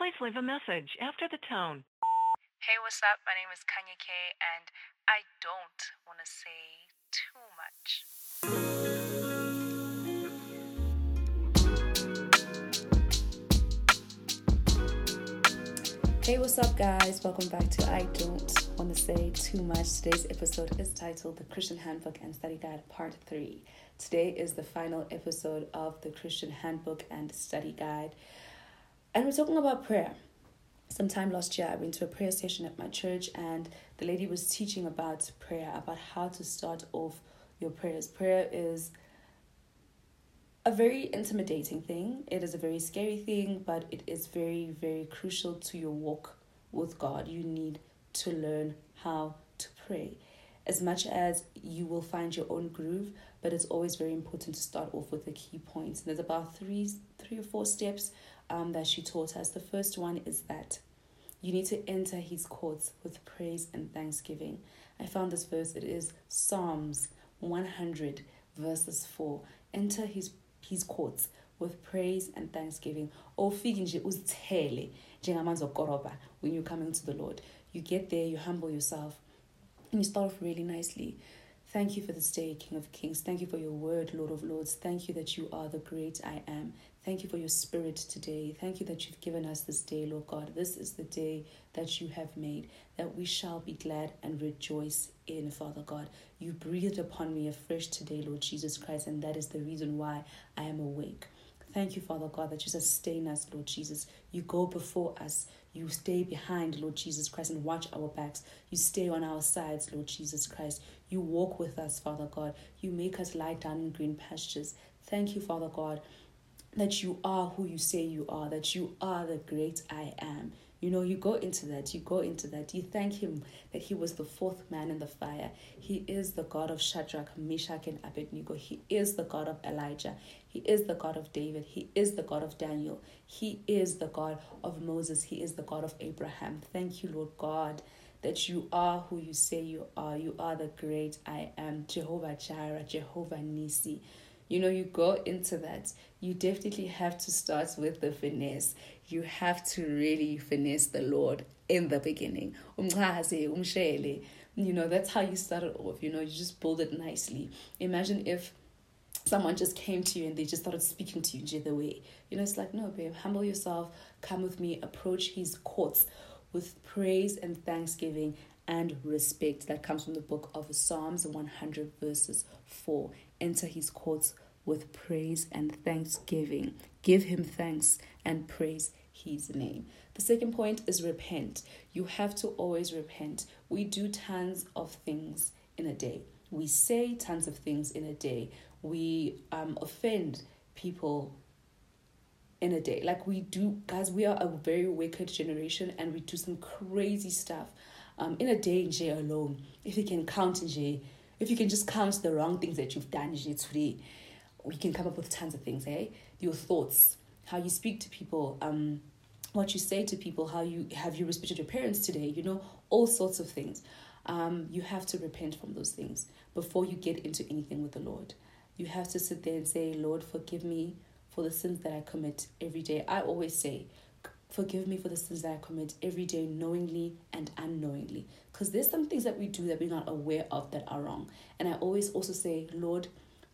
Please leave a message after the tone. Hey, what's up? My name is Kanye K, and I don't want to say too much. Hey, what's up, guys? Welcome back to I Don't Want to Say Too Much. Today's episode is titled The Christian Handbook and Study Guide Part 3. Today is the final episode of the Christian Handbook and Study Guide. And we're talking about prayer. Sometime last year, I went to a prayer session at my church, and the lady was teaching about prayer, about how to start off your prayers. Prayer is a very intimidating thing. It is a very scary thing, but it is very, very crucial to your walk with God. You need to learn how to pray. As much as you will find your own groove, but it's always very important to start off with the key points. And There's about three, three or four steps um, that she taught us. The first one is that you need to enter His courts with praise and thanksgiving. I found this verse. It is Psalms one hundred verses four. Enter His his courts with praise and thanksgiving. When you're coming to the Lord. You get there, you humble yourself, and you start off really nicely. Thank you for this day, King of Kings. Thank you for your word, Lord of Lords. Thank you that you are the great I am. Thank you for your spirit today. Thank you that you've given us this day, Lord God. This is the day that you have made, that we shall be glad and rejoice in, Father God. You breathed upon me afresh today, Lord Jesus Christ, and that is the reason why I am awake. Thank you, Father God, that you sustain us, Lord Jesus. You go before us. You stay behind, Lord Jesus Christ, and watch our backs. You stay on our sides, Lord Jesus Christ. You walk with us, Father God. You make us lie down in green pastures. Thank you, Father God, that you are who you say you are, that you are the great I am. You know, you go into that, you go into that. You thank Him that He was the fourth man in the fire. He is the God of Shadrach, Meshach, and Abednego. He is the God of Elijah. He is the God of David. He is the God of Daniel. He is the God of Moses. He is the God of Abraham. Thank you, Lord God, that you are who you say you are. You are the great I am, Jehovah Jireh, Jehovah Nisi you know, you go into that, you definitely have to start with the finesse. You have to really finesse the Lord in the beginning. You know, that's how you started off. You know, you just build it nicely. Imagine if someone just came to you and they just started speaking to you the way. You know, it's like, no, babe, humble yourself, come with me, approach his courts with praise and thanksgiving and respect. That comes from the book of Psalms 100, verses 4 enter his courts with praise and thanksgiving. Give him thanks and praise his name. The second point is repent. You have to always repent. We do tons of things in a day. We say tons of things in a day. We um, offend people in a day. Like we do, guys, we are a very wicked generation and we do some crazy stuff um, in a day in jail alone. If you can count in jail, if you can just count the wrong things that you've done in today, we can come up with tons of things, eh? Your thoughts, how you speak to people, um, what you say to people, how you have you respected your parents today, you know, all sorts of things. Um, you have to repent from those things before you get into anything with the Lord. You have to sit there and say, Lord, forgive me for the sins that I commit every day. I always say, Forgive me for the sins that I commit every day, knowingly and unknowingly. Because there's some things that we do that we're not aware of that are wrong. And I always also say, Lord,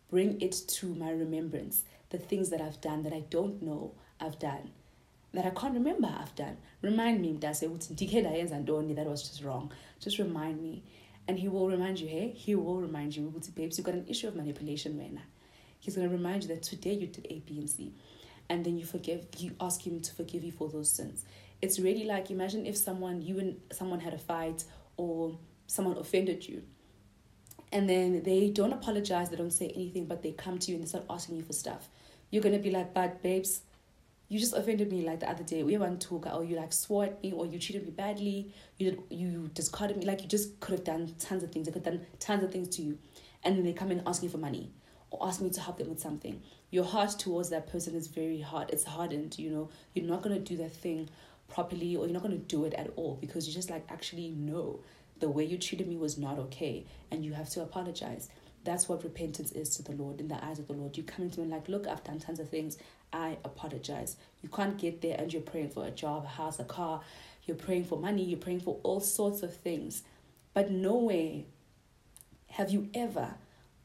bring it to my remembrance. The things that I've done that I don't know I've done, that I can't remember I've done. Remind me, that was just wrong. Just remind me. And he will remind you, hey, he will remind you, babes, you've got an issue of manipulation right now. He's going to remind you that today you did A, B, and C and then you forgive you ask him to forgive you for those sins it's really like imagine if someone you and someone had a fight or someone offended you and then they don't apologize they don't say anything but they come to you and they start asking you for stuff you're gonna be like but babes you just offended me like the other day. We went to or oh, you like swore at me, or you treated me badly. You did, you discarded me. Like you just could have done tons of things. i could have done tons of things to you, and then they come in asking for money or ask me to help them with something your heart towards that person is very hard it's hardened you know you're not going to do that thing properly or you're not going to do it at all because you just like actually know the way you treated me was not okay and you have to apologize that's what repentance is to the lord in the eyes of the lord you come into me like look i've done tons of things I apologize. You can't get there and you're praying for a job, a house, a car, you're praying for money, you're praying for all sorts of things. But nowhere have you ever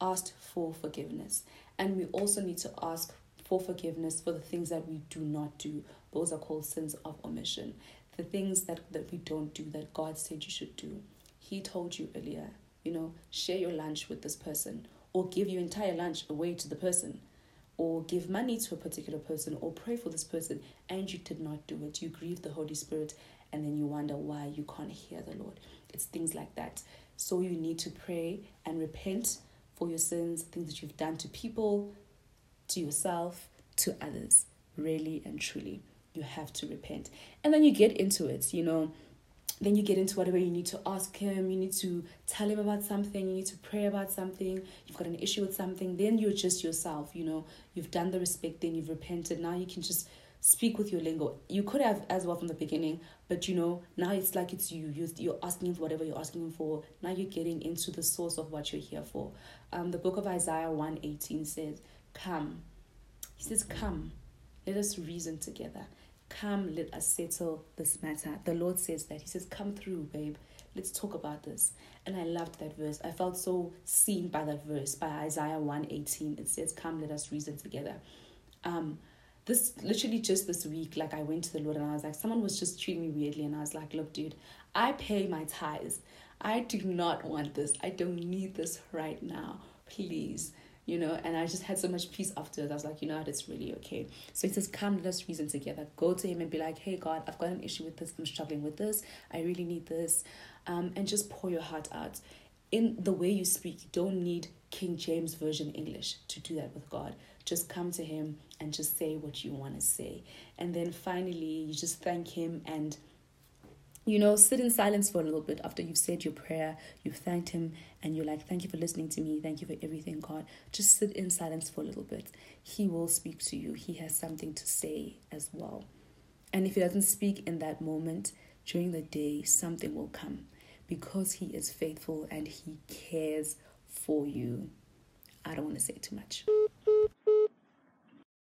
asked for forgiveness. And we also need to ask for forgiveness for the things that we do not do. Those are called sins of omission. The things that, that we don't do that God said you should do. He told you earlier, you know, share your lunch with this person or give your entire lunch away to the person or give money to a particular person or pray for this person and you did not do it. You grieve the Holy Spirit and then you wonder why you can't hear the Lord. It's things like that. So you need to pray and repent for your sins, things that you've done to people, to yourself, to others. Really and truly, you have to repent. And then you get into it, you know. Then you get into whatever you need to ask him, you need to tell him about something, you need to pray about something, you've got an issue with something, then you're just yourself, you know. You've done the respect, then you've repented. Now you can just speak with your lingo. You could have as well from the beginning, but you know, now it's like it's you. You're, you're asking for whatever you're asking for. Now you're getting into the source of what you're here for. Um, the book of Isaiah 118 says, Come. He says, Come, let us reason together. Come, let us settle this matter. The Lord says that. He says, Come through, babe. Let's talk about this. And I loved that verse. I felt so seen by that verse, by Isaiah 118. It says, Come, let us reason together. Um, this literally just this week, like I went to the Lord and I was like, someone was just treating me weirdly, and I was like, look, dude, I pay my tithes. I do not want this. I don't need this right now. Please. You know, and I just had so much peace afterwards. I was like, you know what, it's really okay. So he says, come, let us reason together. Go to him and be like, hey, God, I've got an issue with this. I'm struggling with this. I really need this. Um, and just pour your heart out. In the way you speak, you don't need King James Version English to do that with God. Just come to Him and just say what you want to say. And then finally, you just thank Him and you know, sit in silence for a little bit after you've said your prayer, you've thanked Him, and you're like, Thank you for listening to me. Thank you for everything, God. Just sit in silence for a little bit. He will speak to you, He has something to say as well. And if He doesn't speak in that moment, during the day, something will come because He is faithful and He cares for you. I don't want to say too much.